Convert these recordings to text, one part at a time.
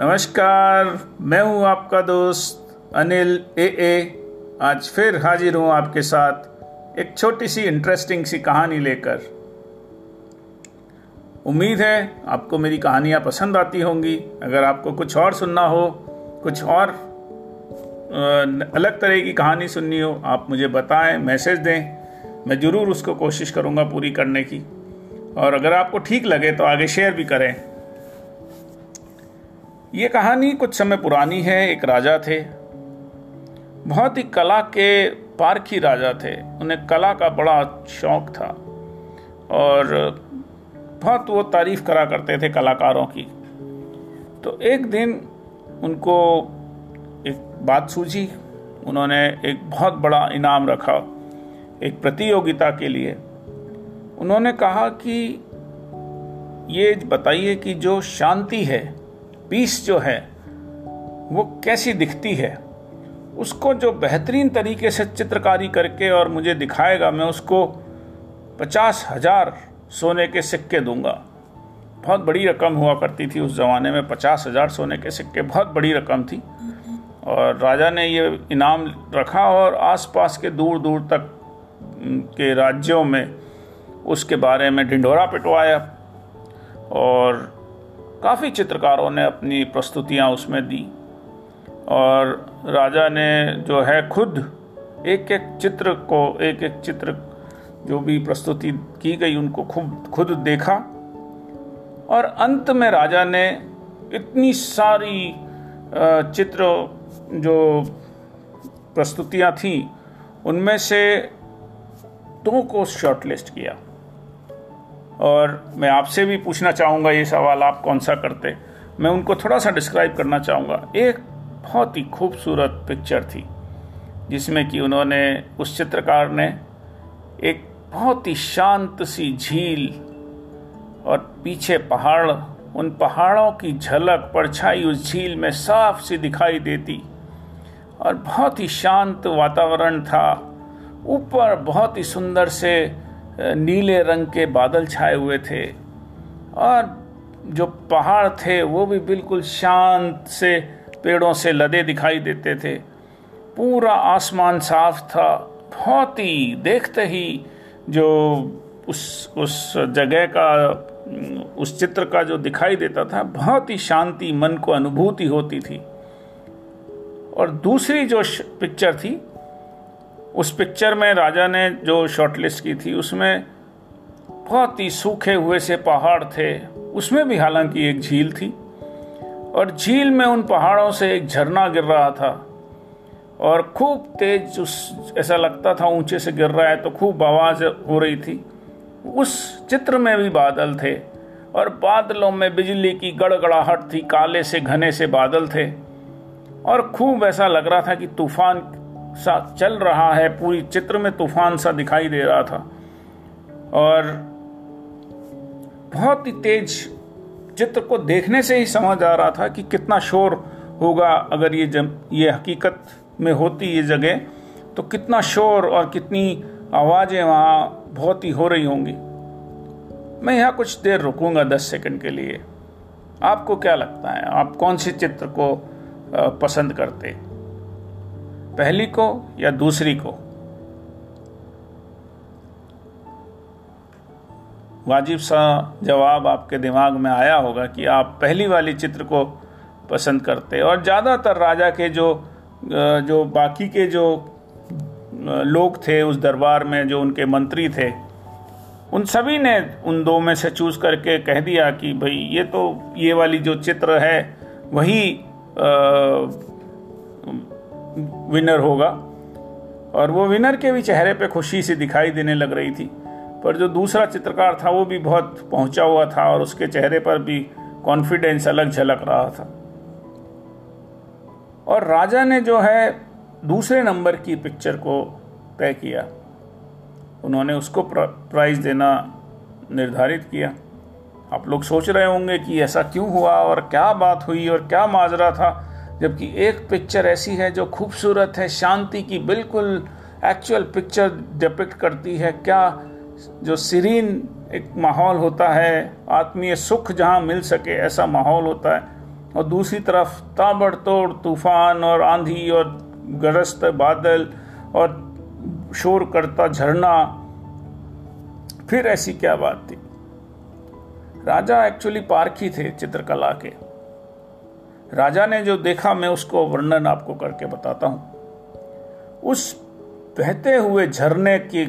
नमस्कार, मैं हूँ आपका दोस्त अनिल ए ए। आज फिर हाजिर हूँ आपके साथ एक छोटी सी इंटरेस्टिंग सी कहानी लेकर। उम्मीद है आपको मेरी कहानियाँ पसंद आती होंगी। अगर आपको कुछ और सुनना हो, कुछ और अलग तरह की कहानी सुननी हो, आप मुझे बताएँ, मैसेज दें। मैं ज़रूर उसको कोशिश करूँगा पूरी करने की। और अगर आपको ठीक लगे तो आगे शेयर भी करें। ये कहानी कुछ समय पुरानी है, एक राजा थे। बहुत ही कला के पारखी राजा थे। उन्हें कला का बड़ा शौक था और बहुत वो तारीफ़ करा करते थे कलाकारों की। तो एक दिन उनको एक बात सूझी। उन्होंने एक बहुत बड़ा इनाम रखा, एक प्रतियोगिता के लिए। उन्होंने कहा कि ये बताइए कि जो शांति है पीस जो है, वो कैसी दिखती है? उसको जो बेहतरीन तरीके से चित्रकारी करके और मुझे दिखाएगा, मैं उसको पचास हज़ार सोने के सिक्के दूँगा। बहुत बड़ी रकम हुआ करती थी उस ज़माने में, पचास हज़ार सोने के सिक्के, बहुत बड़ी रकम थी। और राजा ने ये इनाम रखा और आसपास के दूर दूर तक के राज्यों में उसके बारे में ढिंढोरा पिटवाया। और काफ़ी चित्रकारों ने अपनी प्रस्तुतियाँ उसमें दी। और राजा ने जो है खुद एक एक चित्र को एक एक चित्र जो भी प्रस्तुति की गई, उनको खुद खुद देखा। और अंत में राजा ने इतनी सारी चित्र जो प्रस्तुतियाँ थीं, उनमें से दो को शॉर्टलिस्ट किया। और मैं आपसे भी पूछना चाहूँगा ये सवाल, आप कौन सा करते? मैं उनको थोड़ा सा डिस्क्राइब करना चाहूँगा। एक बहुत ही खूबसूरत पिक्चर थी, जिसमें कि उन्होंने, उस चित्रकार ने एक बहुत ही शांत सी झील और पीछे पहाड़, उन पहाड़ों की झलक परछाई उस झील में साफ़ सी दिखाई देती और बहुत ही शांत वातावरण था। ऊपर बहुत ही सुंदर से नीले रंग के बादल छाए हुए थे। और जो पहाड़ थे, वो भी बिल्कुल शांत से, पेड़ों से लदे दिखाई देते थे। पूरा आसमान साफ़ था। बहुत ही देखते ही जो उस उस जगह का, उस चित्र का जो दिखाई देता था, बहुत ही शांति, मन को अनुभूति होती थी। और दूसरी जो पिक्चर थी उस पिक्चर में राजा ने जो शॉर्टलिस्ट की थी, उसमें बहुत ही सूखे हुए से पहाड़ थे। उसमें भी हालाँकि एक झील थी और झील में उन पहाड़ों से एक झरना गिर रहा था और खूब तेज उस, ऐसा लगता था ऊँचे से गिर रहा है तो खूब आवाज़ हो रही थी। उस चित्र में भी बादल थे और बादलों में बिजली की गड़गड़ाहट थी, काले से घने से बादल थे और खूब ऐसा लग रहा था कि तूफ़ान सा चल रहा है, पूरी चित्र में तूफ़ान सा दिखाई दे रहा था। और बहुत ही तेज चित्र को देखने से ही समझ आ रहा था कि कितना शोर होगा अगर ये जम, ये हकीकत में होती ये जगह तो कितना शोर और कितनी आवाज़ें वहाँ बहुत ही हो रही होंगी। मैं यहाँ कुछ देर रुकूँगा दस सेकंड के लिए। आपको क्या लगता है? आप कौन से चित्र को पसंद करते? पहली को या दूसरी को? वाजिब सा जवाब आपके दिमाग में आया होगा कि आप पहली वाली चित्र को पसंद करते और ज़्यादातर राजा के जो जो बाकी के जो, लोग थे उस दरबार में, जो उनके मंत्री थे, उन सभी ने उन दो में से चूज़ करके कह दिया कि भाई, ये तो ये वाली जो चित्र है, वही विनर होगा। और वो विनर के भी चेहरे पे खुशी सी दिखाई देने लग रही थी। पर जो दूसरा चित्रकार था, वो भी बहुत पहुँचा हुआ था और उसके चेहरे पर भी कॉन्फिडेंस अलग झलक रहा था। और राजा ने जो है, दूसरे नंबर की पिक्चर को तय किया। उन्होंने उसको प्राइज देना निर्धारित किया। आप लोग सोच रहे होंगे कि ऐसा क्यों हुआ और क्या बात हुई और क्या माजरा था। जबकि एक पिक्चर ऐसी है जो खूबसूरत है, शांति की बिल्कुल एक्चुअल पिक्चर डिपिक्ट करती है। क्या जो सीरीन एक माहौल होता है, आत्मीय सुख जहाँ मिल सके ऐसा माहौल होता है। और दूसरी तरफ़ ताबड़तोड़ तूफ़ान और आंधी और गरजत बादल और शोर करता झरना। फिर ऐसी क्या बात थी? राजा एक्चुअली पारखी थे चित्रकला के। राजा ने जो देखा, मैं उसको वर्णन आपको करके बताता हूँ। उस बहते हुए झरने के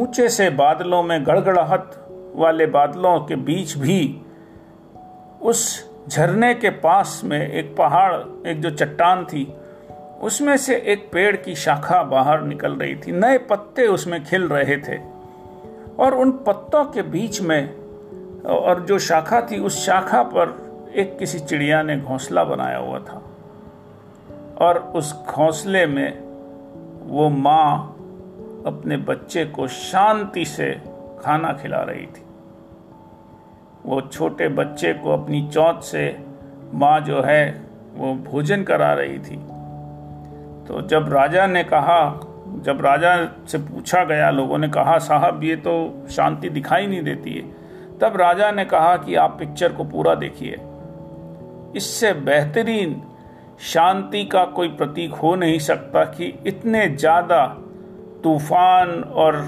ऊँचे से बादलों में गड़गड़ाहट वाले बादलों के बीच भी उस झरने के पास में एक पहाड़, एक जो चट्टान थी, उसमें से एक पेड़ की शाखा बाहर निकल रही थी। नए पत्ते उसमें खिल रहे थे और उन पत्तों के बीच में और जो शाखा थी, उस शाखा पर एक किसी चिड़िया ने घोंसला बनाया हुआ था। और उस घोंसले में वो माँ अपने बच्चे को शांति से खाना खिला रही थी। वो छोटे बच्चे को अपनी चौथ से माँ जो है वो भोजन करा रही थी। तो जब राजा ने कहा, जब राजा से पूछा गया, लोगों ने कहा, साहब, ये तो शांति दिखाई नहीं देती है। तब राजा ने कहा कि आप पिक्चर को पूरा देखिए। इससे बेहतरीन शांति का कोई प्रतीक हो नहीं सकता कि इतने ज़्यादा तूफ़ान और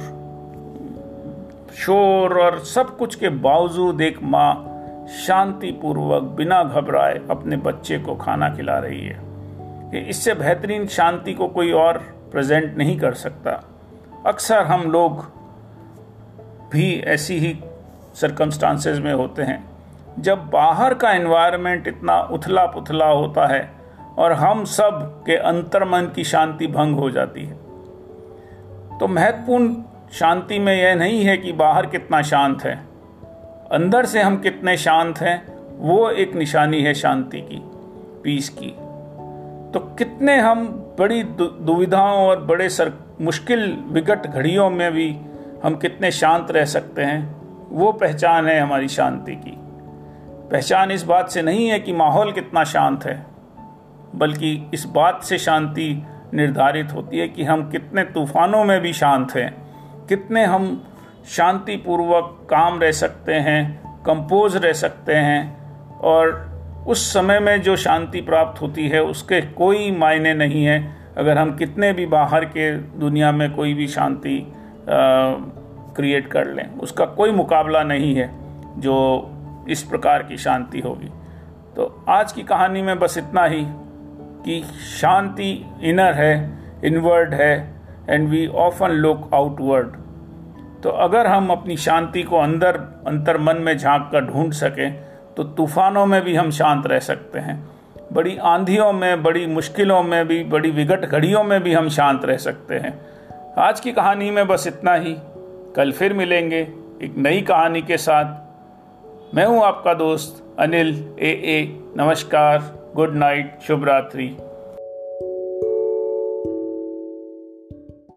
शोर और सब कुछ के बावजूद एक माँ शांतिपूर्वक बिना घबराए अपने बच्चे को खाना खिला रही है। कि इससे बेहतरीन शांति को कोई और प्रेजेंट नहीं कर सकता। अक्सर हम लोग भी ऐसी ही सरकमस्टांसेस में होते हैं। जब बाहर का एनवायरनमेंट इतना उथला पुथला होता है और हम सब के अंतर्मन की शांति भंग हो जाती है। तो महत्वपूर्ण शांति में यह नहीं है कि बाहर कितना शांत है। अंदर से हम कितने शांत हैं, वो एक निशानी है शांति की पीस की। तो कितने हम बड़ी दुविधाओं और बड़े सर, मुश्किल, विकट घड़ियों में भी हम कितने शांत रह सकते हैं, वो पहचान है हमारी शांति की। पहचान इस बात से नहीं है कि माहौल कितना शांत है, बल्कि इस बात से शांति निर्धारित होती है कि हम कितने तूफानों में भी शांत हैं, कितने हम शांतिपूर्वक काम रह सकते हैं, कंपोज रह सकते हैं, और उस समय में जो शांति प्राप्त होती है उसके कोई मायने नहीं है। अगर हम कितने भी बाहर के दुनिया में कोई भी शांति क्रिएट कर लें, उसका कोई मुकाबला नहीं है, जो इस प्रकार की शांति होगी। तो आज की कहानी में बस इतना ही कि शांति इनर है, इनवर्ड है and we often look outward तो अगर हम अपनी शांति को अंदर अंतर मन में झाँक कर ढूंढ सकें तो तूफानों में भी हम शांत रह सकते हैं। बड़ी आंधियों में, बड़ी मुश्किलों में भी, बड़ी विकट घड़ियों में भी हम शांत रह सकते हैं। आज की कहानी में बस इतना ही। कल फिर मिलेंगे एक नई कहानी के साथ। मैं हूँ आपका दोस्त अनिल ए ए नमस्कार गुड नाइट शुभ रात्रि।